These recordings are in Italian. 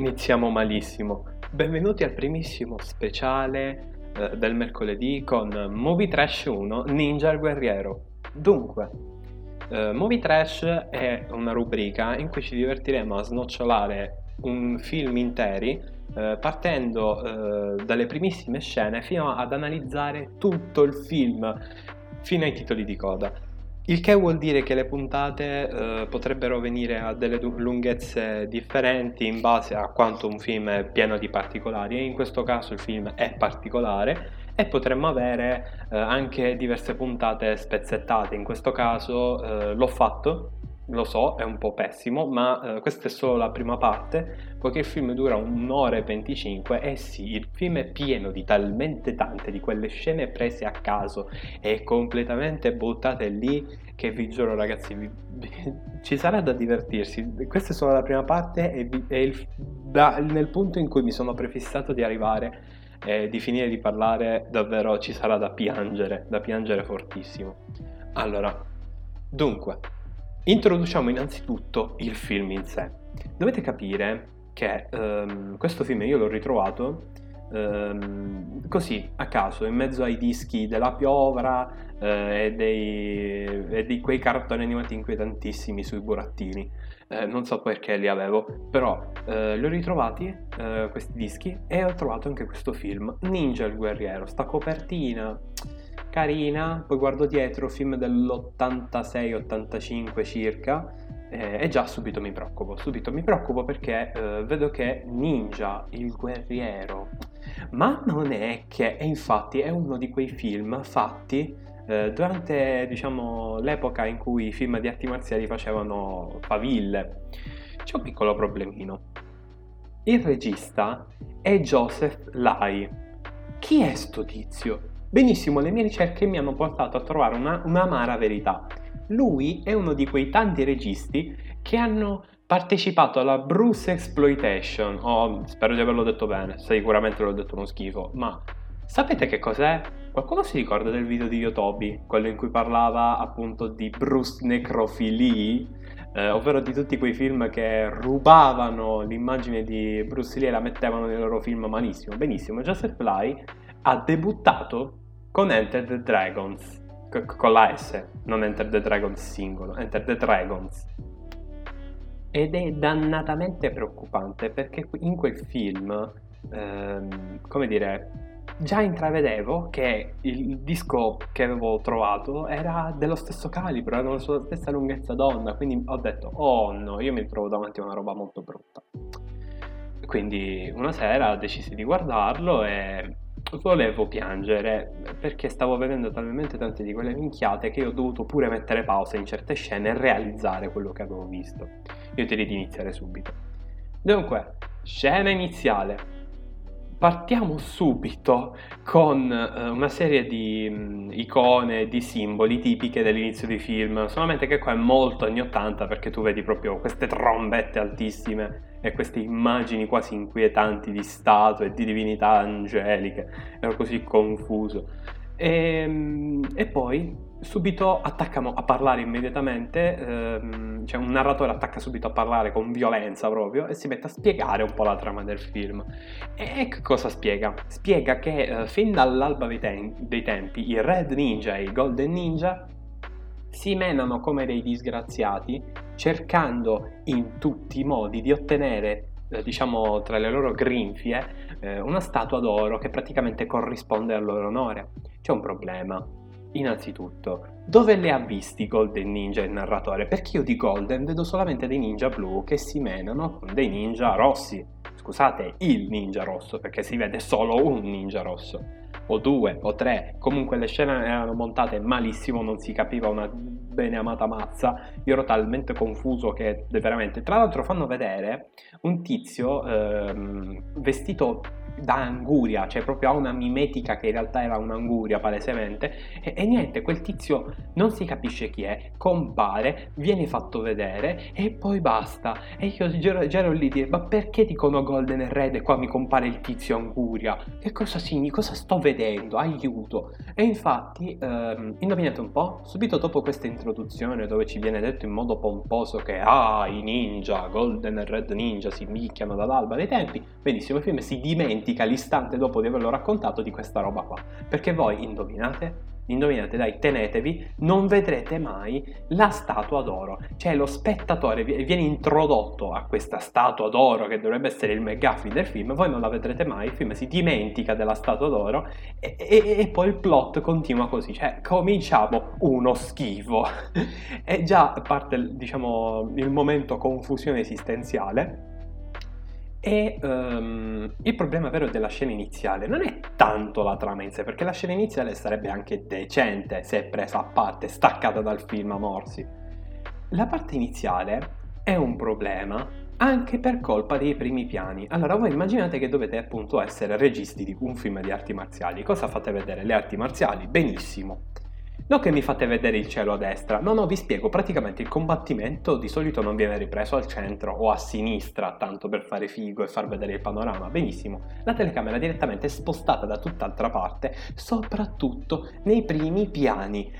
iniziamo malissimo. Benvenuti al primissimo speciale eh, del mercoledì con Movie Trash 1 Ninja il Guerriero. Dunque, eh, Movie Trash è una rubrica in cui ci divertiremo a snocciolare un film interi eh, partendo eh, dalle primissime scene fino ad analizzare tutto il film fino ai titoli di coda. Il che vuol dire che le puntate eh, potrebbero venire a delle lunghezze differenti in base a quanto un film è pieno di particolari e in questo caso il film è particolare e potremmo avere eh, anche diverse puntate spezzettate. In questo caso eh, l'ho fatto lo so, è un po' pessimo, ma eh, questa è solo la prima parte, poiché il film dura un'ora e 25 e sì, il film è pieno di talmente tante di quelle scene prese a caso e completamente buttate lì che vi giuro ragazzi, vi, ci sarà da divertirsi. Questa è solo la prima parte e, vi, e il, da, nel punto in cui mi sono prefissato di arrivare e di finire di parlare davvero ci sarà da piangere, da piangere fortissimo. Allora, dunque, Introduciamo innanzitutto il film in sé. Dovete capire che um, questo film io l'ho ritrovato um, così a caso in mezzo ai dischi della piovra uh, e, dei, e, di quei cartoni animati inquietantissimi sui burattini. Uh, non so perché li avevo, però uh, li ho ritrovati questi dischi e ho trovato anche questo film, Ninja il guerriero, sta copertina carina, poi guardo dietro, film dell'86-85 circa, eh, e già subito mi preoccupo, subito mi preoccupo perché eh, vedo che Ninja, il guerriero, ma non è che, e infatti è uno di quei film fatti eh, durante, diciamo, l'epoca in cui i film di arti marziali facevano faville. C'è un piccolo problemino. Il regista è Joseph Lai. Chi è sto tizio? Benissimo, le mie ricerche mi hanno portato a trovare una, un'amara verità. Lui è uno di quei tanti registi che hanno partecipato alla Bruce Exploitation. Oh, spero di averlo detto bene, sicuramente l'ho detto uno schifo, ma sapete che cos'è? Qualcuno si ricorda del video di Yotobi, quello in cui parlava appunto di Bruce Necrophilie? Eh, ovvero di tutti quei film che rubavano l'immagine di Bruce Lee e la mettevano nei loro film malissimo. Benissimo, Joseph Fly ha debuttato con Enter the Dragons, c- con la S, non Enter the Dragons singolo, Enter the Dragons. Ed è dannatamente preoccupante perché in quel film, ehm, come dire, già intravedevo che il disco che avevo trovato era dello stesso calibro, era della stessa lunghezza d'onda, quindi ho detto, oh no, io mi trovo davanti a una roba molto brutta. Quindi una sera decisi di guardarlo e volevo piangere perché stavo vedendo talmente tante di quelle minchiate che io ho dovuto pure mettere pausa in certe scene e realizzare quello che avevo visto. Io direi di iniziare subito. Dunque, scena iniziale. Partiamo subito con uh, una serie di um, icone, di simboli tipiche dell'inizio di film, solamente che qua è molto anni 80 perché tu vedi proprio queste trombette altissime e queste immagini quasi inquietanti di statue e di divinità angeliche. Ero così confuso. E, ehm, e poi subito attaccano a parlare immediatamente, ehm, cioè un narratore attacca subito a parlare con violenza proprio e si mette a spiegare un po' la trama del film. E che cosa spiega? Spiega che eh, fin dall'alba dei, te- dei tempi i Red Ninja e i Golden Ninja si menano come dei disgraziati cercando in tutti i modi di ottenere eh, diciamo tra le loro grinfie eh, una statua d'oro che praticamente corrisponde al loro onore. C'è un problema. Innanzitutto dove le ha visti Golden Ninja il narratore? Perché io di Golden vedo solamente dei ninja blu che si menano con dei ninja rossi. Scusate il ninja rosso perché si vede solo un ninja rosso o due o tre, comunque le scene erano montate malissimo, non si capiva una bene amata mazza, io ero talmente confuso che veramente, tra l'altro fanno vedere un tizio ehm, vestito da anguria, cioè proprio ha una mimetica che in realtà era un'anguria palesemente e, e niente, quel tizio non si capisce chi è, compare, viene fatto vedere e poi basta. E io giro, giro lì dire, ma perché dicono Golden Red e qua mi compare il tizio anguria? Che cosa significa? Cosa sto vedendo? Aiuto! E infatti, ehm, indovinate un po', subito dopo questa introduzione dove ci viene detto in modo pomposo che ah, i ninja, Golden e Red Ninja si micchiano dall'alba dei tempi, benissimo, il film si dimentica l'istante dopo di averlo raccontato di questa roba qua. Perché voi indovinate? indovinate dai, tenetevi, non vedrete mai la statua d'oro. Cioè lo spettatore viene introdotto a questa statua d'oro che dovrebbe essere il McGuffin del film, voi non la vedrete mai, il film si dimentica della statua d'oro e, e, e poi il plot continua così, cioè cominciamo uno schifo. e già parte diciamo il momento confusione esistenziale e um, il problema vero della scena iniziale non è tanto la trama in sé, perché la scena iniziale sarebbe anche decente se presa a parte, staccata dal film a morsi. La parte iniziale è un problema anche per colpa dei primi piani. Allora voi immaginate che dovete appunto essere registi di un film di arti marziali. Cosa fate vedere? Le arti marziali? Benissimo. Non che mi fate vedere il cielo a destra, no, no, vi spiego, praticamente il combattimento di solito non viene ripreso al centro o a sinistra, tanto per fare figo e far vedere il panorama, benissimo. La telecamera direttamente è spostata da tutt'altra parte, soprattutto nei primi piani.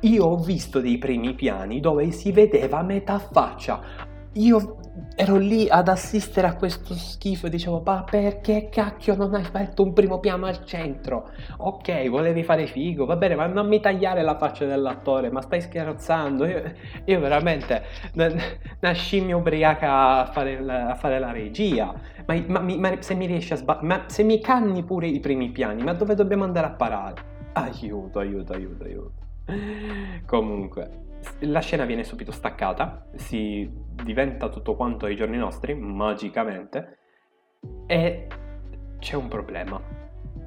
Io ho visto dei primi piani dove si vedeva metà faccia. Io ero lì ad assistere a questo schifo e dicevo, ma perché cacchio non hai fatto un primo piano al centro? Ok, volevi fare figo, va bene, ma non mi tagliare la faccia dell'attore, ma stai scherzando? Io, io veramente, una scimmia ubriaca a fare la, a fare la regia. Ma, ma, ma, se mi riesci a sbagliare, ma se mi canni pure i primi piani, ma dove dobbiamo andare a parare? Aiuto, aiuto, aiuto, aiuto. Comunque, la scena viene subito staccata, si diventa tutto quanto ai giorni nostri, magicamente, e c'è un problema.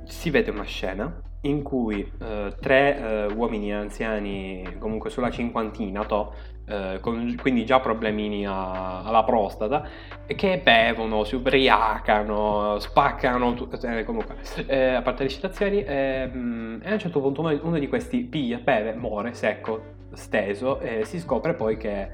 Si vede una scena in cui eh, tre eh, uomini anziani, comunque sulla cinquantina, to, eh, con, quindi già problemini a, alla prostata, che bevono, si ubriacano, spaccano, eh, comunque, eh, a parte le citazioni, ehm, e a un certo punto uno di questi piglia, beve, muore secco, steso e si scopre poi che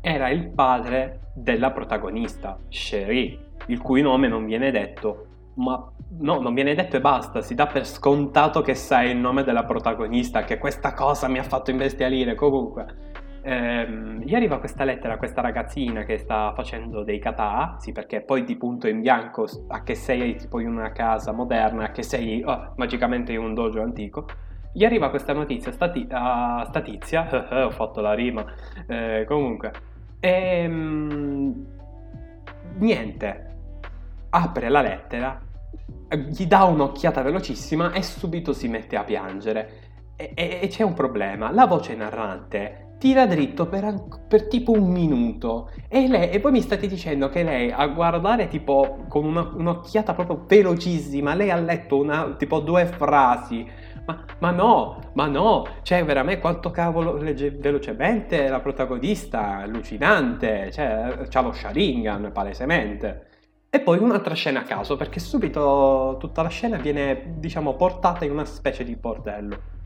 era il padre della protagonista, Cherie, il cui nome non viene detto, ma no, non viene detto e basta, si dà per scontato che sai il nome della protagonista, che questa cosa mi ha fatto imbestialire comunque. Ehm, gli arriva questa lettera a questa ragazzina che sta facendo dei kata, sì perché poi di punto in bianco a che sei tipo in una casa moderna, a che sei oh, magicamente in un dojo antico, gli arriva questa notizia, stati- a statizia, ho fatto la rima, eh, comunque, e ehm, niente, apre la lettera, gli dà un'occhiata velocissima e subito si mette a piangere. E, e, e c'è un problema, la voce narrante tira dritto per, per, tipo un minuto. E, lei, e poi mi state dicendo che lei a guardare tipo con una, un'occhiata proprio velocissima, lei ha letto una, tipo due frasi ma, ma, no, ma no, cioè veramente quanto cavolo legge velocemente la protagonista, allucinante, cioè c'ha lo Sharingan palesemente. E poi un'altra scena a caso, perché subito tutta la scena viene, diciamo, portata in una specie di bordello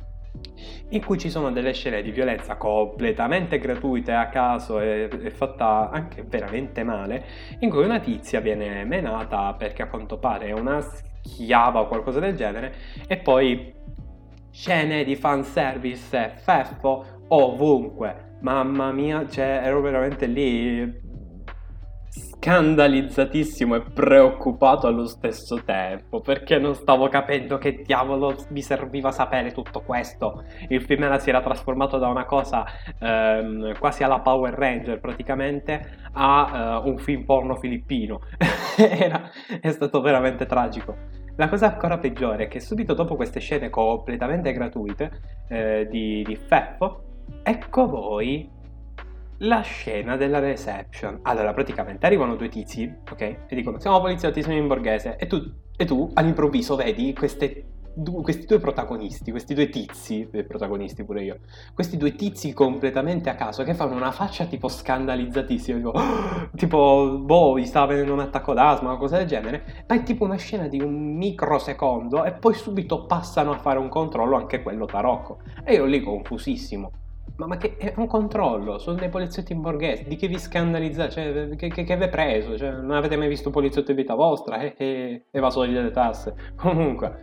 in cui ci sono delle scene di violenza completamente gratuite a caso e, e, fatta anche veramente male, in cui una tizia viene menata perché a quanto pare è una schiava o qualcosa del genere, e poi scene di fanservice feffo ovunque. Mamma mia, cioè, ero veramente lì scandalizzatissimo e preoccupato allo stesso tempo perché non stavo capendo che diavolo mi serviva sapere tutto questo. Il film era, si era trasformato da una cosa ehm, quasi alla Power Ranger praticamente a uh, un film porno filippino. era, è stato veramente tragico. La cosa ancora peggiore è che subito dopo queste scene completamente gratuite eh, di, di Feffo, ecco voi la scena della reception. Allora, praticamente arrivano due tizi, ok? E dicono: Siamo poliziotti, siamo in borghese. E tu, e tu all'improvviso vedi queste questi due protagonisti, questi due tizi, eh, protagonisti pure io, questi due tizi completamente a caso che fanno una faccia tipo scandalizzatissima, tipo, tipo boh, gli stava venendo un attacco d'asma o cose del genere, ma è tipo una scena di un microsecondo e poi subito passano a fare un controllo anche quello tarocco. E io lì confusissimo. Ma, ma, che è un controllo, sono dei poliziotti in borghese, di che vi scandalizzate? Cioè, che, che, che avete preso? Cioè, non avete mai visto un poliziotto in vita vostra? Eh, eh, evasori delle tasse. Comunque,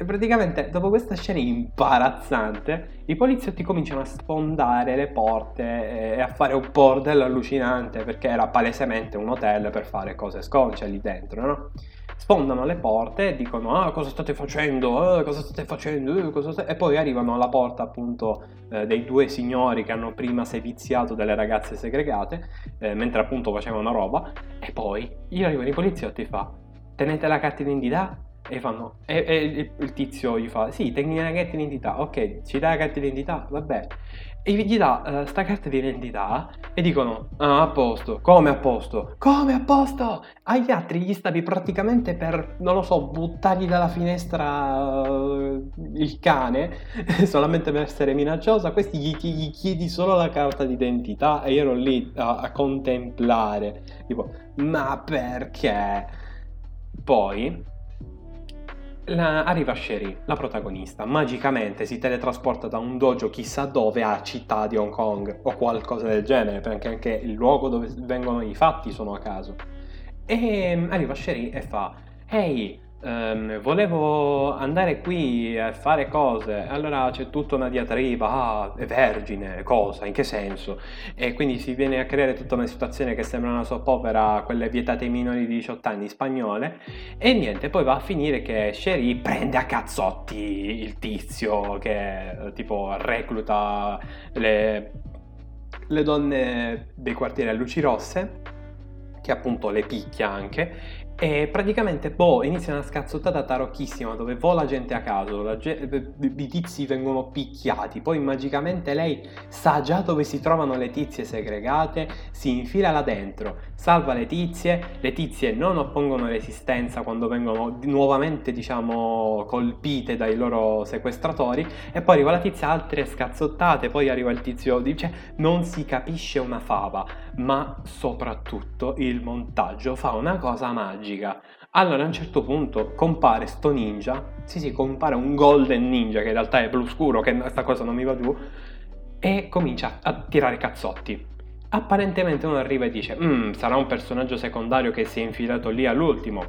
e praticamente dopo questa scena imbarazzante, i poliziotti cominciano a sfondare le porte eh, e a fare un bordello allucinante perché era palesemente un hotel per fare cose sconce lì dentro, no? Sfondano le porte e dicono ah cosa state facendo, eh, cosa state facendo, eh, cosa state... e poi arrivano alla porta appunto eh, dei due signori che hanno prima seviziato delle ragazze segregate eh, mentre appunto facevano roba. E poi gli arrivano i poliziotti e fa tenete la carta d'identità e fanno e, e il, tizio gli fa sì tengi la carta d'identità ok ci dai la carta d'identità vabbè e gli dà uh, sta carta di identità e dicono ah, a posto, come a posto, come a posto? Agli altri gli stavi praticamente per, non lo so, buttargli dalla finestra uh, il cane solamente per essere minacciosa, questi gli, gli, chiedi solo la carta d'identità e io ero lì a, a contemplare, tipo, ma perché? Poi la, arriva Sherry, la protagonista, magicamente si teletrasporta da un dojo chissà dove a città di Hong Kong o qualcosa del genere, perché anche il luogo dove vengono i fatti sono a caso. E mm, arriva Sherry e fa: Ehi, Um, volevo andare qui a fare cose, allora c'è tutta una diatriba, ah, è vergine, cosa, in che senso? E quindi si viene a creare tutta una situazione che sembra una soppopera, quelle vietate ai minori di 18 anni spagnole, e niente, poi va a finire che Sherry prende a cazzotti il tizio che tipo recluta le, le donne dei quartieri a luci rosse, che appunto le picchia anche, e praticamente boh, inizia una scazzottata tarocchissima dove vola gente a caso, ge- i tizi vengono picchiati, poi magicamente lei sa già dove si trovano le tizie segregate, si infila là dentro, salva le tizie, le tizie non oppongono resistenza quando vengono nuovamente diciamo colpite dai loro sequestratori e poi arriva la tizia altre scazzottate, poi arriva il tizio, dice non si capisce una fava, ma soprattutto il montaggio fa una cosa magica. Allora a un certo punto compare sto ninja, sì sì, compare un golden ninja che in realtà è blu scuro, che questa cosa non mi va più, e comincia a tirare cazzotti. Apparentemente uno arriva e dice, mmm, sarà un personaggio secondario che si è infilato lì all'ultimo.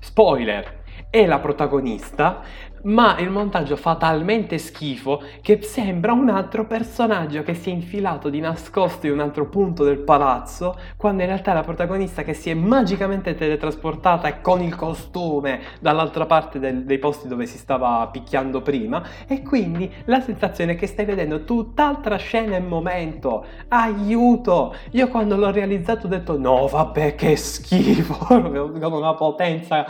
Spoiler, è la protagonista, ma il montaggio fa talmente schifo che sembra un altro personaggio che si è infilato di nascosto in un altro punto del palazzo, quando in realtà è la protagonista che si è magicamente teletrasportata con il costume dall'altra parte del, dei posti dove si stava picchiando prima, e quindi la sensazione è che stai vedendo tutt'altra scena e momento. Aiuto! Io quando l'ho realizzato ho detto no, vabbè, che schifo! con una potenza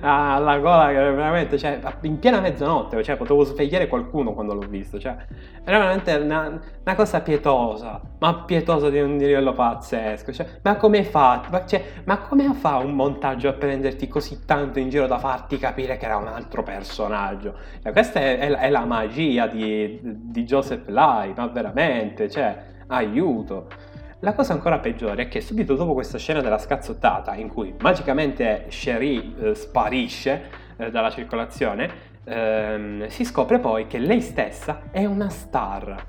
alla gola che veramente, cioè, in piena mezzanotte, cioè, potevo svegliare qualcuno quando l'ho visto, cioè, era veramente una, una cosa pietosa, ma pietosa di un livello pazzesco, cioè, ma come fa, ma, cioè, ma come fa un montaggio a prenderti così tanto in giro da farti capire che era un altro personaggio? Cioè, questa è, è, è, la magia di, di Joseph Lai, ma veramente, cioè, aiuto. La cosa ancora peggiore è che subito dopo questa scena della scazzottata, in cui magicamente Cherie eh, sparisce eh, dalla circolazione, ehm, si scopre poi che lei stessa è una star.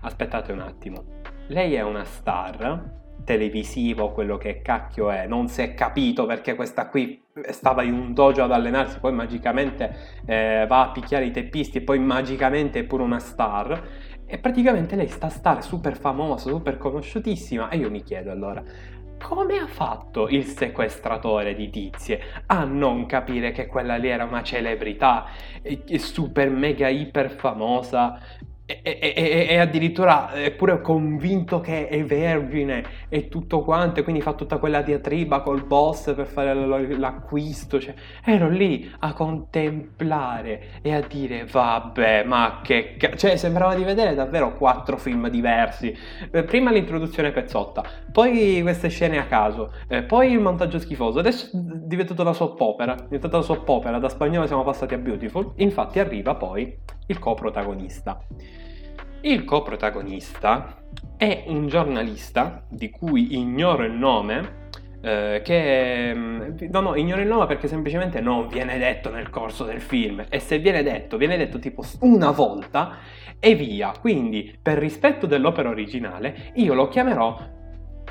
Aspettate un attimo. Lei è una star televisiva o quello che cacchio è, non si è capito perché questa qui stava in un dojo ad allenarsi, poi magicamente eh, va a picchiare i teppisti e poi magicamente è pure una star e praticamente lei sta a stare super famosa, super conosciutissima e io mi chiedo allora, come ha fatto il sequestratore di tizie a non capire che quella lì era una celebrità super mega iper famosa e, e, e, addirittura è pure convinto che è vergine e tutto quanto, e quindi fa tutta quella diatriba col boss per fare l'acquisto. Cioè, ero lì a contemplare e a dire: Vabbè, ma che. Cioè, sembrava di vedere davvero quattro film diversi. Eh, prima l'introduzione pezzotta, poi queste scene a caso, eh, poi il montaggio schifoso. Adesso è diventato una soap opera. È diventata una soap opera. Da spagnolo siamo passati a Beautiful. Infatti, arriva poi il coprotagonista. Il coprotagonista è un giornalista di cui ignoro il nome, eh, che mm, no, no, ignoro il nome perché semplicemente non viene detto nel corso del film e se viene detto, viene detto tipo una volta e via. Quindi, per rispetto dell'opera originale, io lo chiamerò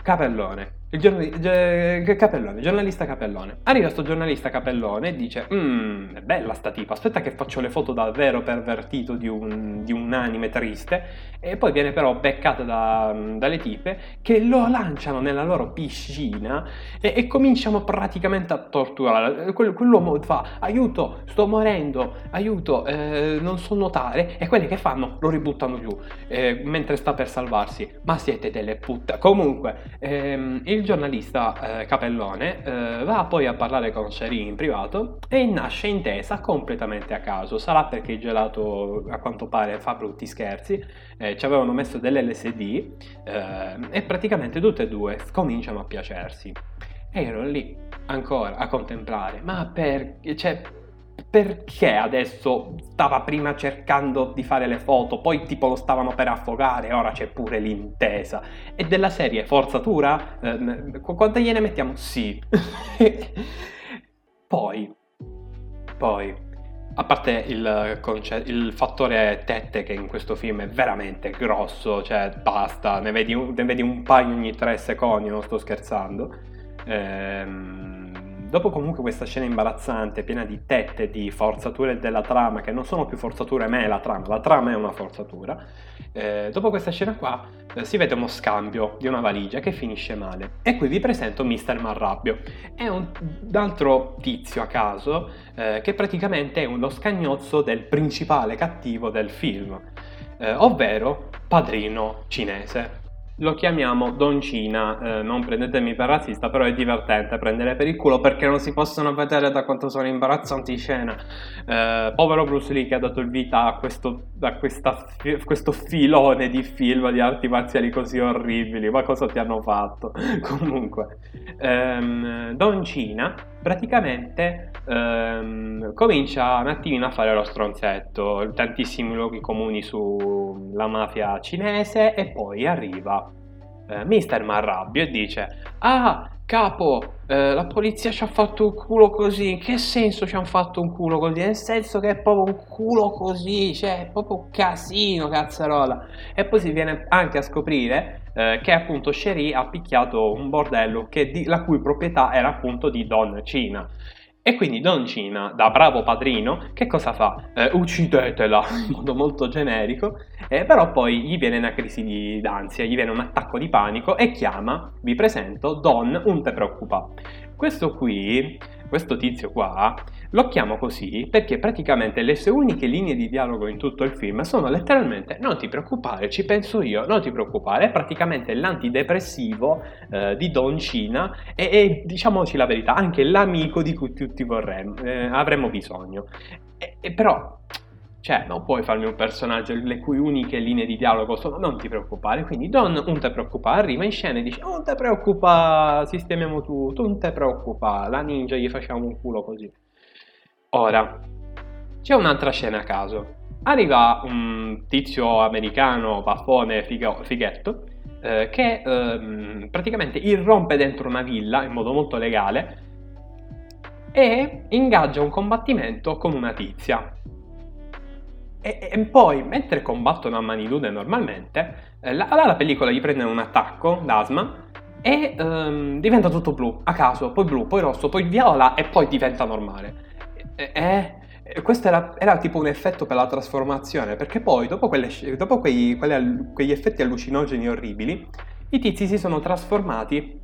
Capellone. Il giornali- Capellone, giornalista Capellone. Arriva sto giornalista Capellone e dice: Mmm, è bella sta tipa, aspetta che faccio le foto davvero pervertito di un, di un anime triste. E poi viene però beccata da, dalle tipe che lo lanciano nella loro piscina e, e cominciano praticamente a torturare. quell'uomo fa: Aiuto, sto morendo, aiuto, eh, non so nuotare. E quelli che fanno lo ributtano giù eh, mentre sta per salvarsi. Ma siete delle puttane. Comunque, ehm, il giornalista eh, Capellone eh, va poi a parlare con Sherry in privato e nasce intesa completamente a caso. Sarà perché il gelato a quanto pare fa brutti scherzi, eh, ci avevano messo dell'LSD eh, e praticamente tutte e due cominciano a piacersi. E ero lì ancora a contemplare, ma perché... Cioè, perché adesso stava prima cercando di fare le foto, poi tipo lo stavano per affogare, ora c'è pure l'intesa. E della serie forzatura? Eh, quante gliene mettiamo? Sì. poi, poi, a parte il, conce- il, fattore tette che in questo film è veramente grosso, cioè basta, ne vedi un, ne vedi un paio ogni tre secondi, non sto scherzando. Ehm Dopo comunque questa scena imbarazzante, piena di tette, di forzature della trama, che non sono più forzature, ma è la trama, la trama è una forzatura, eh, dopo questa scena qua eh, si vede uno scambio di una valigia che finisce male. E qui vi presento Mr. Marrabbio. È un, altro tizio a caso, eh, che praticamente è uno scagnozzo del principale cattivo del film, eh, ovvero Padrino cinese lo chiamiamo Don Cina, eh, non prendetemi per razzista, però è divertente prendere per il culo perché non si possono vedere da quanto sono imbarazzanti scene. Eh, povero Bruce Lee che ha dato vita a questo, a questa, questo filone di film di arti marziali così orribili, ma cosa ti hanno fatto? Comunque, ehm, Don Cina praticamente ehm, comincia un attimino a fare lo stronzetto, tantissimi luoghi comuni sulla mafia cinese e poi arriva eh, Mister Marrabbio e dice ah capo eh, la polizia ci ha fatto un culo così. In che senso ci hanno fatto un culo così? Nel senso che è proprio un culo così cioè è proprio un casino cazzarola. E poi si viene anche a scoprire eh, che appunto Sherry ha picchiato un bordello di, la cui proprietà era appunto di Don Cina e quindi Don Cina, da bravo padrino, che cosa fa? Eh, uccidetela in modo molto generico, eh, però poi gli viene una crisi di, d'ansia, gli viene un attacco di panico e chiama, vi presento, Don, non te preoccupa. Questo qui questo tizio qua, lo chiamo così perché praticamente le sue uniche linee di dialogo in tutto il film sono letteralmente non ti preoccupare, ci penso io, non ti preoccupare, è praticamente l'antidepressivo eh, di Don Cina e, e, diciamoci la verità, anche l'amico di cui tutti vorremmo, eh, avremmo bisogno. E, e però cioè, non puoi farmi un personaggio le cui uniche linee di dialogo sono non ti preoccupare, quindi Don non ti preoccupare, arriva in scena e dice non ti preoccupare, sistemiamo tutto, non ti preoccupare, la ninja gli facciamo un culo così. Ora, c'è un'altra scena a caso. Arriva un tizio americano, baffone, fighetto, eh, che eh, praticamente irrompe dentro una villa in modo molto legale e ingaggia un combattimento con una tizia e, e, poi, mentre combattono a mani nude normalmente, eh, la, la, pellicola gli prende un attacco d'asma e um, diventa tutto blu, a caso, poi blu, poi rosso, poi viola e poi diventa normale. E, e questo era, era, tipo un effetto per la trasformazione, perché poi dopo, quelle, dopo quei, quelle, quegli effetti allucinogeni orribili, i tizi si sono trasformati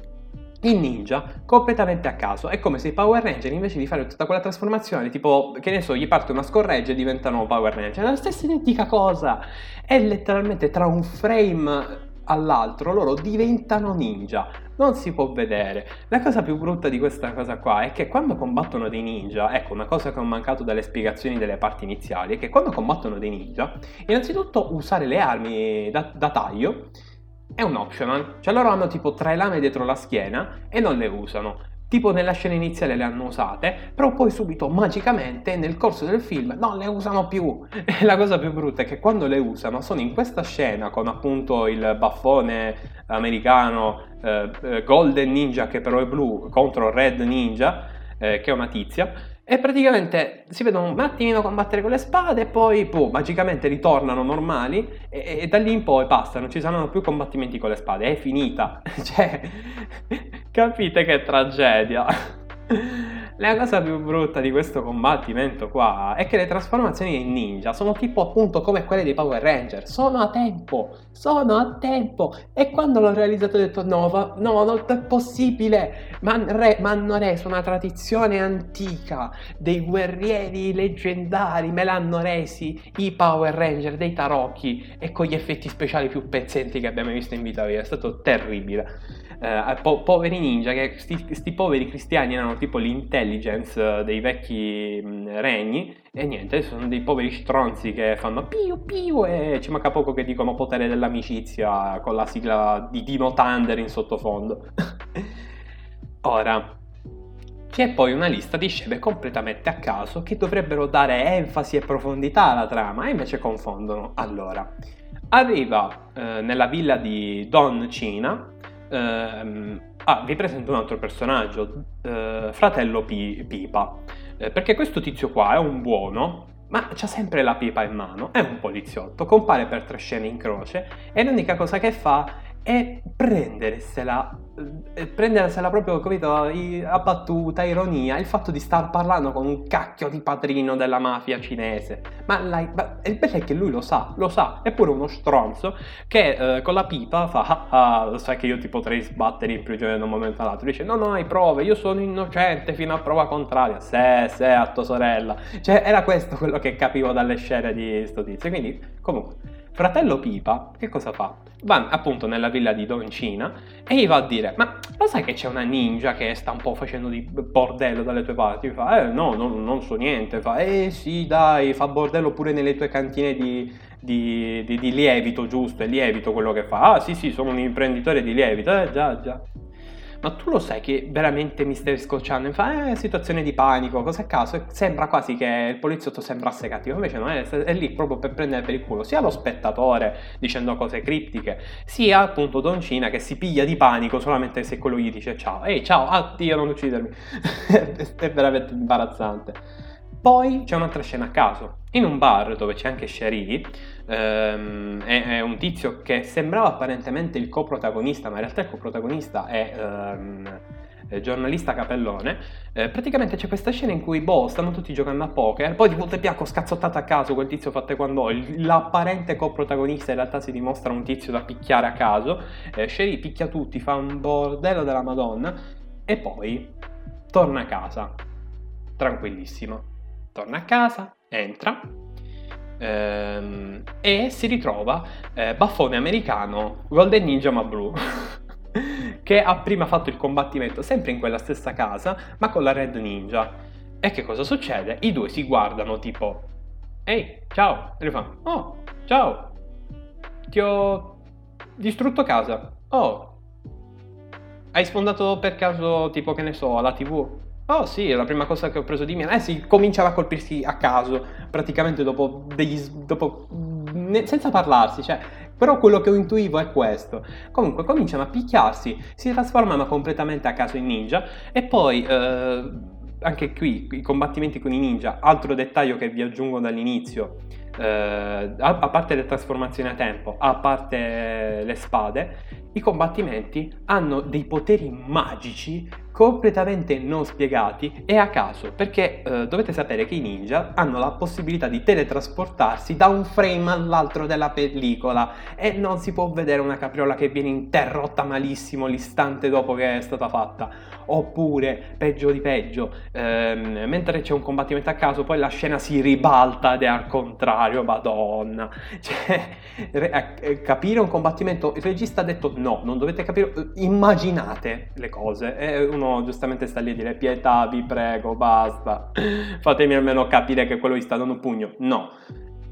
in ninja completamente a caso. È come se i Power Ranger invece di fare tutta quella trasformazione, tipo, che ne so, gli parte una scorreggia e diventano Power Ranger. È la stessa identica cosa. È letteralmente tra un frame all'altro loro diventano ninja. Non si può vedere. La cosa più brutta di questa cosa qua è che quando combattono dei ninja, ecco una cosa che ho mancato dalle spiegazioni delle parti iniziali, è che quando combattono dei ninja, innanzitutto usare le armi da, da taglio è un optional, cioè loro hanno tipo tre lame dietro la schiena e non le usano. Tipo nella scena iniziale le hanno usate, però poi subito magicamente nel corso del film non le usano più. E la cosa più brutta è che quando le usano sono in questa scena con appunto il baffone americano eh, eh Golden Ninja che però è blu contro Red Ninja eh, che è una tizia e praticamente si vedono un attimino combattere con le spade e poi boh, magicamente ritornano normali e, e, da lì in poi basta, non ci saranno più combattimenti con le spade, è finita. cioè, capite che tragedia. La cosa più brutta di questo combattimento qua è che le trasformazioni in ninja sono tipo appunto come quelle dei Power Ranger, sono a tempo, sono a tempo. E quando l'ho realizzato ho detto no, no, non è possibile, ma hanno reso una tradizione antica dei guerrieri leggendari, me l'hanno resi i Power Ranger dei tarocchi e con gli effetti speciali più pezzenti che abbiamo visto in vita mia, è stato terribile eh, po- poveri ninja, che questi poveri cristiani erano tipo l'intelligence eh, dei vecchi mh, regni, e niente, sono dei poveri stronzi che fanno piu piu e ci manca poco che dicono potere dell'amicizia con la sigla di Dino Thunder in sottofondo. Ora, c'è poi una lista di scene completamente a caso che dovrebbero dare enfasi e profondità alla trama e invece confondono. Allora, arriva eh, nella villa di Don Cina ah, vi presento un altro personaggio, eh, fratello P- Pipa, eh, perché questo tizio qua è un buono, ma c'ha sempre la pipa in mano, è un poliziotto, compare per tre scene in croce e l'unica cosa che fa è prendersela prendersela proprio, capito, a battuta, ironia, il fatto di star parlando con un cacchio di padrino della mafia cinese. Ma, la, ma il bello è che lui lo sa, lo sa, è pure uno stronzo che eh, con la pipa fa, ah, ah, sai che io ti potrei sbattere in prigione da un momento all'altro. Dice, no, no, hai prove, io sono innocente fino a prova contraria. Se, se, a tua sorella. Cioè, era questo quello che capivo dalle scene di sto tizio. Quindi, comunque... Fratello Pipa, che cosa fa? Va appunto nella villa di Don Cina e gli va a dire: Ma lo sai che c'è una ninja che sta un po' facendo di bordello dalle tue parti? Mi fa: Eh, no, no non so niente. Fa: Eh, sì, dai, fa bordello pure nelle tue cantine di, di, di, di lievito, giusto? È lievito quello che fa. Ah, sì, sì, sono un imprenditore di lievito. Eh, già, già ma tu lo sai che veramente mi stai scocciando? Fa, eh, situazione di panico, cosa a caso? E sembra quasi che il poliziotto sembrasse cattivo, invece non è, è lì proprio per prendere per il culo sia lo spettatore dicendo cose criptiche, sia appunto Don Cina che si piglia di panico solamente se quello gli dice ciao, ehi ciao, addio, non uccidermi. è veramente imbarazzante. Poi c'è un'altra scena a caso. In un bar dove c'è anche Cherie, ehm, è, è, un tizio che sembrava apparentemente il coprotagonista, ma in realtà il coprotagonista è ehm, giornalista Capellone. Eh, praticamente c'è questa scena in cui, boh, stanno tutti giocando a poker, poi di volta e piacco scazzottata a caso quel tizio fatte quando l'apparente coprotagonista in realtà si dimostra un tizio da picchiare a caso. Eh, Cherie picchia tutti, fa un bordello della Madonna e poi torna a casa, tranquillissimo torna a casa, entra ehm, e si ritrova eh, baffone americano Golden Ninja ma blu. che ha prima fatto il combattimento sempre in quella stessa casa, ma con la Red Ninja. E che cosa succede? I due si guardano tipo, ehi, ciao, e lui fa, oh, ciao, ti ho distrutto casa, oh, hai sfondato per caso tipo che ne so, la tv? Oh sì, la prima cosa che ho preso di mia. Eh sì, cominciava a colpirsi a caso, praticamente dopo degli... Dopo, senza parlarsi, cioè... Però quello che ho intuivo è questo. Comunque cominciano a picchiarsi, si trasformano completamente a caso in ninja e poi... Eh, anche qui i combattimenti con i ninja, altro dettaglio che vi aggiungo dall'inizio, eh, a, parte le trasformazioni a tempo, a parte le spade, i combattimenti hanno dei poteri magici completamente non spiegati e a caso, perché eh, dovete sapere che i ninja hanno la possibilità di teletrasportarsi da un frame all'altro della pellicola e non si può vedere una capriola che viene interrotta malissimo l'istante dopo che è stata fatta. Oppure, peggio di peggio, ehm, mentre c'è un combattimento a caso, poi la scena si ribalta ed è al contrario, madonna. Cioè, eh, capire un combattimento, il regista ha detto no, non dovete capire, immaginate le cose. E uno giustamente sta lì a dire pietà, vi prego, basta. Fatemi almeno capire che quello gli sta dando un pugno. No.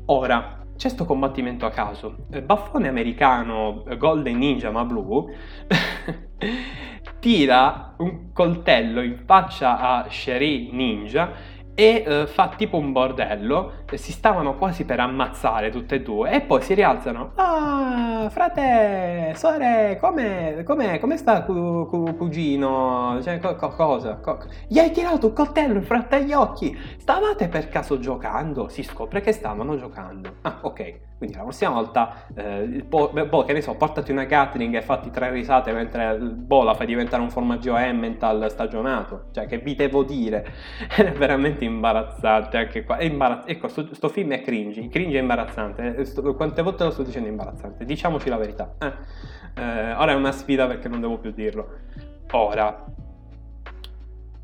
Ora, c'è questo combattimento a caso. Baffone americano Golden Ninja ma blu tira un coltello in faccia a Sherry Ninja e uh, fa tipo un bordello, si stavano quasi per ammazzare tutte e due e poi si rialzano. Ah, frate, sore, come, come, come sta cu, cu, cugino? Cioè, co, co, cosa? Co, gli hai tirato un coltello in fretta agli occhi? Stavate per caso giocando? Si scopre che stavano giocando. Ah, ok. Quindi la prossima volta, eh, boh, che ne so, portati una Gatling e fatti tre risate mentre boh, la fai diventare un formaggio Emmental stagionato. Cioè, che vi devo dire? È veramente imbarazzante anche qua. Imbarazz- ecco, sto, sto, film è cringy. Cringy è imbarazzante. Eh, sto, quante volte lo sto dicendo imbarazzante? Diciamoci la verità. Eh. Eh, ora è una sfida perché non devo più dirlo. Ora,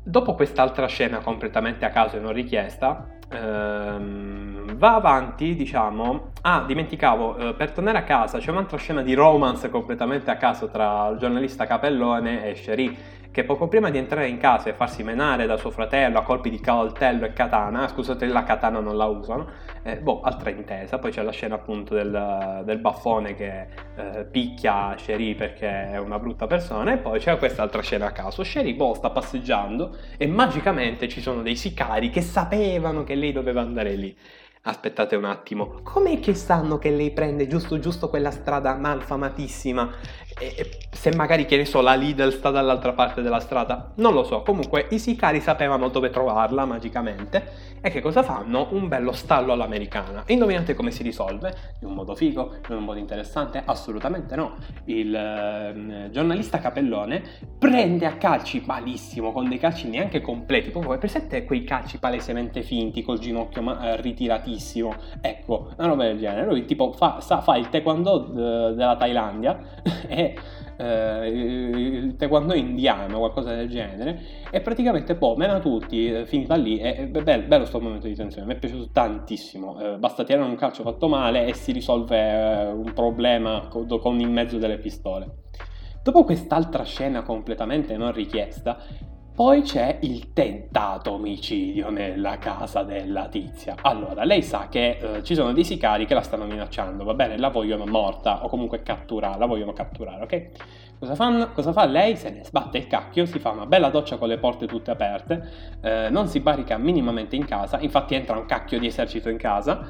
dopo quest'altra scena completamente a caso e non richiesta, ehm, va avanti, diciamo. Ah, dimenticavo, eh, per tornare a casa c'è un'altra scena di romance completamente a caso tra il giornalista Capellone e Cherie che poco prima di entrare in casa e farsi menare da suo fratello a colpi di coltello e katana, scusate la katana non la usano, eh, boh, altra intesa, poi c'è la scena appunto del, del baffone che eh, picchia Sherry perché è una brutta persona e poi c'è quest'altra scena a caso, Sherry boh sta passeggiando e magicamente ci sono dei sicari che sapevano che lei doveva andare lì. Aspettate un attimo, com'è che sanno che lei prende giusto giusto quella strada malfamatissima e, se magari, che ne so, la Lidl sta dall'altra parte della strada, non lo so. Comunque i sicari sapevano dove trovarla magicamente e che cosa fanno? Un bello stallo all'americana. Indovinate come si risolve? In un modo figo? In un modo interessante? Assolutamente no. Il eh, giornalista Capellone prende a calci malissimo, con dei calci neanche completi. Proprio presente quei calci palesemente finti, col ginocchio ma, eh, ritiratissimo. Ecco, una roba del genere. Lui tipo fa, sa, fa il taekwondo eh, della Thailandia e eh, il taekwondo indiano, qualcosa del genere, e praticamente boh, mena tutti, eh, finita lì, e, e bello, bello sto momento di tensione, mi è piaciuto tantissimo, eh, basta tirare un calcio fatto male e si risolve eh, un problema con, con in mezzo delle pistole. Dopo quest'altra scena completamente non richiesta, poi c'è il tentato omicidio nella casa della tizia. Allora, lei sa che eh, ci sono dei sicari che la stanno minacciando, va bene? La vogliono morta o comunque catturare, la vogliono catturare, ok? Cosa, fanno? Cosa fa lei? Se ne sbatte il cacchio, si fa una bella doccia con le porte tutte aperte, eh, non si barica minimamente in casa, infatti entra un cacchio di esercito in casa,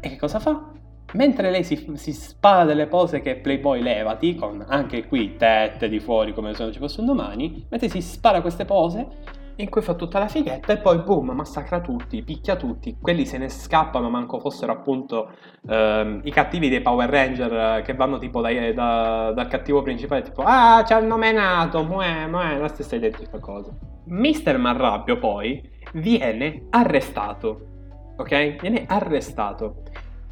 e che cosa fa? Mentre lei si, si, spara delle pose che Playboy levati, con anche qui tette di fuori come se non ci fosse un domani, mentre si spara queste pose in cui fa tutta la fighetta e poi boom, massacra tutti, picchia tutti, quelli se ne scappano manco fossero appunto ehm, i cattivi dei Power Ranger che vanno tipo dai, da, dal cattivo principale tipo ah ci hanno menato, muè, muè, la stessa identica cosa. Mister Marrabbio poi viene arrestato, ok? Viene arrestato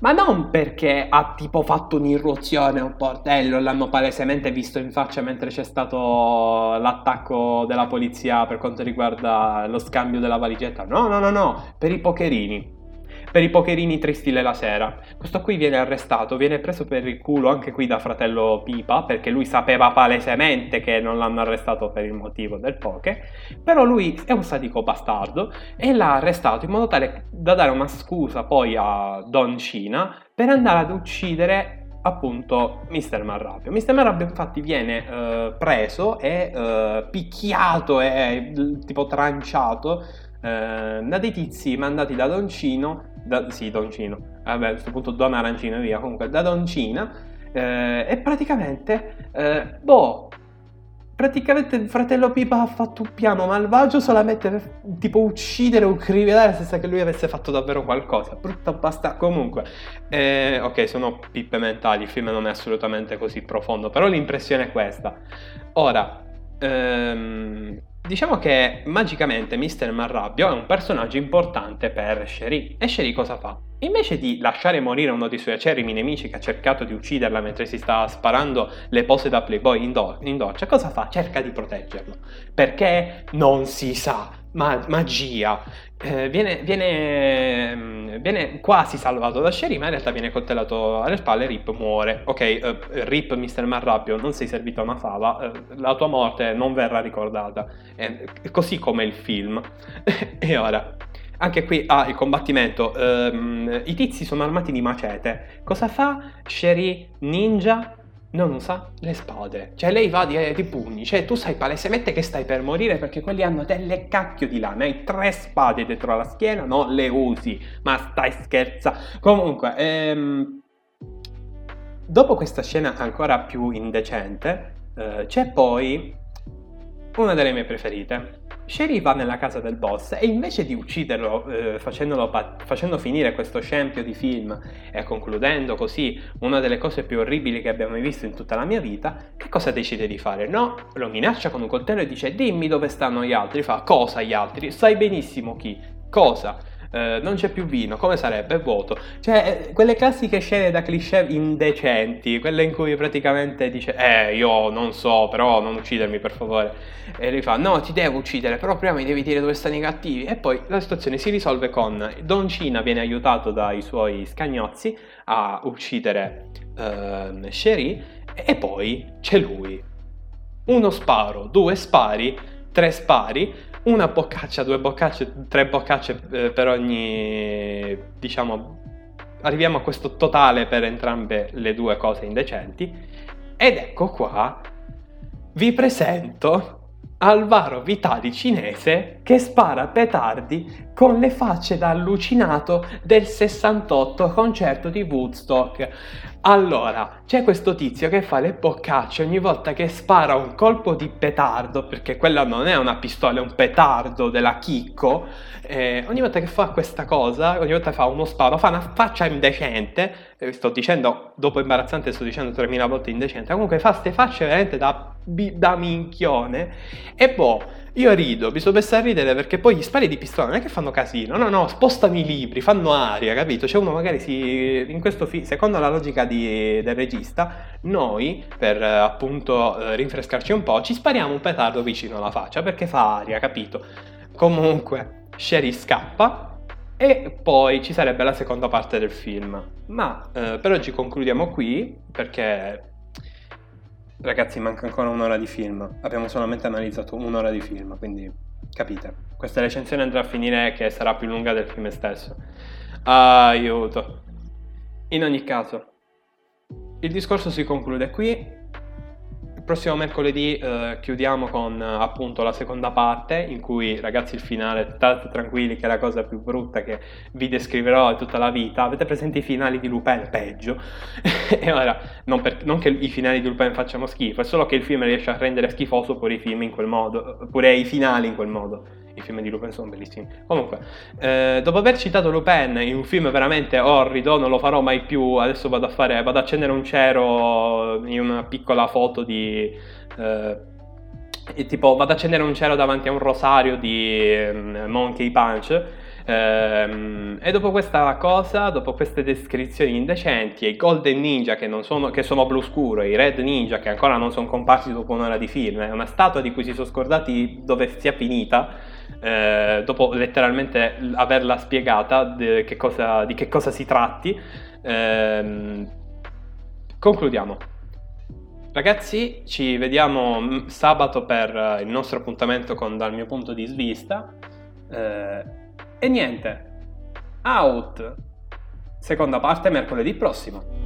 ma non perché ha tipo fatto un'irruzione a un portello l'hanno palesemente visto in faccia mentre c'è stato l'attacco della polizia per quanto riguarda lo scambio della valigetta. No, no, no, no, per i pocherini per i pocherini tristi la sera. Questo qui viene arrestato, viene preso per il culo anche qui da fratello Pipa, perché lui sapeva palesemente che non l'hanno arrestato per il motivo del poke, però lui è un sadico bastardo e l'ha arrestato in modo tale da dare una scusa poi a Don Cina per andare ad uccidere appunto Mr. Marrabbio. Mr. Marrabbio infatti viene uh, preso e uh, picchiato e tipo tranciato uh, da dei tizi mandati da Doncino da, sì, Doncino, vabbè, a questo punto Don Arancino e via, comunque da Doncina, eh, e praticamente, eh, boh, praticamente il fratello Pipa ha fatto un piano malvagio solamente per tipo uccidere o criminale senza che lui avesse fatto davvero qualcosa. Brutta basta. Comunque, eh, ok, sono pippe mentali, il film non è assolutamente così profondo, però l'impressione è questa. Ora, ehm, Diciamo che magicamente Mr. Marrabbio è un personaggio importante per Sherry. E Sherry cosa fa? Invece di lasciare morire uno dei suoi acerrimi nemici che ha cercato di ucciderla mentre si stava sparando le pose da Playboy in, do- in doccia, cosa fa? Cerca di proteggerlo. Perché non si sa. Ma- magia. Eh, viene, viene, mm, viene, quasi salvato da Sherry, ma in realtà viene coltellato alle spalle. Rip muore. Ok, uh, Rip, Mr. Marrabbio, non sei servito a fava. Uh, la tua morte non verrà ricordata. Eh, così come il film. e ora. Anche qui ah, il combattimento. Um, I tizi sono armati di macete. Cosa fa Sherry Ninja? Non usa le spade. Cioè lei va di, eh, di, pugni, cioè tu sai palesemente che stai per morire perché quelli hanno delle cacchio di lame, hai tre spade dietro la schiena, non le usi, ma stai scherzando. Comunque, ehm, dopo questa scena ancora più indecente, eh, c'è poi una delle mie preferite. Sherry va nella casa del boss e invece di ucciderlo eh, pat- facendo finire questo scempio di film e concludendo così una delle cose più orribili che abbiamo mai visto in tutta la mia vita, che cosa decide di fare? No, lo minaccia con un coltello e dice dimmi dove stanno gli altri. Fa cosa gli altri? Sai benissimo chi. Cosa? Eh, non c'è più vino, come sarebbe? Vuoto. Cioè, eh, quelle classiche scene da cliché indecenti, quelle in cui praticamente dice, eh, io non so, però non uccidermi per favore. E lui fa, no, ti devo uccidere, però prima mi devi dire dove stanno i cattivi. E poi la situazione si risolve con Don Cina viene aiutato dai suoi scagnozzi a uccidere uh, Sherry e poi c'è lui. Uno sparo, due spari, tre spari una boccaccia, due boccacce, tre boccacce eh, per ogni, diciamo, arriviamo a questo totale per entrambe le due cose indecenti. Ed ecco qua, vi presento Alvaro Vitali cinese che spara petardi con le facce da allucinato del 68 concerto di Woodstock. Allora, c'è questo tizio che fa le boccacce ogni volta che spara un colpo di petardo, perché quella non è una pistola, è un petardo della chicco. Eh, ogni volta che fa questa cosa, ogni volta che fa uno sparo, fa una faccia indecente. Eh, sto dicendo, dopo imbarazzante, sto dicendo 3000 volte indecente. Comunque fa queste facce veramente da, da minchione. E boh io rido, mi sono messo a ridere perché poi gli spari di pistola non è che fanno casino, no, no, spostano i libri, fanno aria, capito? Cioè uno magari si... in questo film, secondo la logica di, del regista, noi, per appunto eh, rinfrescarci un po', ci spariamo un petardo vicino alla faccia perché fa aria, capito? Comunque, Sherry scappa e poi ci sarebbe la seconda parte del film. Ma eh, per oggi concludiamo qui perché Ragazzi, manca ancora un'ora di film. Abbiamo solamente analizzato un'ora di film, quindi capite. Questa recensione andrà a finire che sarà più lunga del film stesso. Aiuto. In ogni caso, il discorso si conclude qui prossimo mercoledì eh, chiudiamo con eh, appunto la seconda parte in cui ragazzi il finale, state tranquilli che è la cosa più brutta che vi descriverò tutta la vita. Avete presente i finali di Lupin? Peggio. e ora, non, per, non, che i finali di Lupin facciano schifo, è solo che il film riesce a rendere schifoso pure i film in quel modo, pure i finali in quel modo i film di Lupin sono bellissimi. Comunque, eh, dopo aver citato Lupin in un film veramente orrido, non lo farò mai più. Adesso vado a fare, vado a accendere un cero in una piccola foto di. Eh, tipo, vado a accendere un cero davanti a un rosario di um, Monkey Punch. Ehm, e dopo questa cosa, dopo queste descrizioni indecenti, e i Golden Ninja che, sono, che sono blu scuro, i Red Ninja che ancora non sono comparsi dopo un'ora di film, è una statua di cui si sono scordati dove sia finita eh, dopo letteralmente averla spiegata che cosa, di che cosa si tratti, ehm, concludiamo. Ragazzi, ci vediamo mm, sabato per il nostro appuntamento con Dal mio punto di vista. Eh, e niente, out! Seconda parte mercoledì prossimo.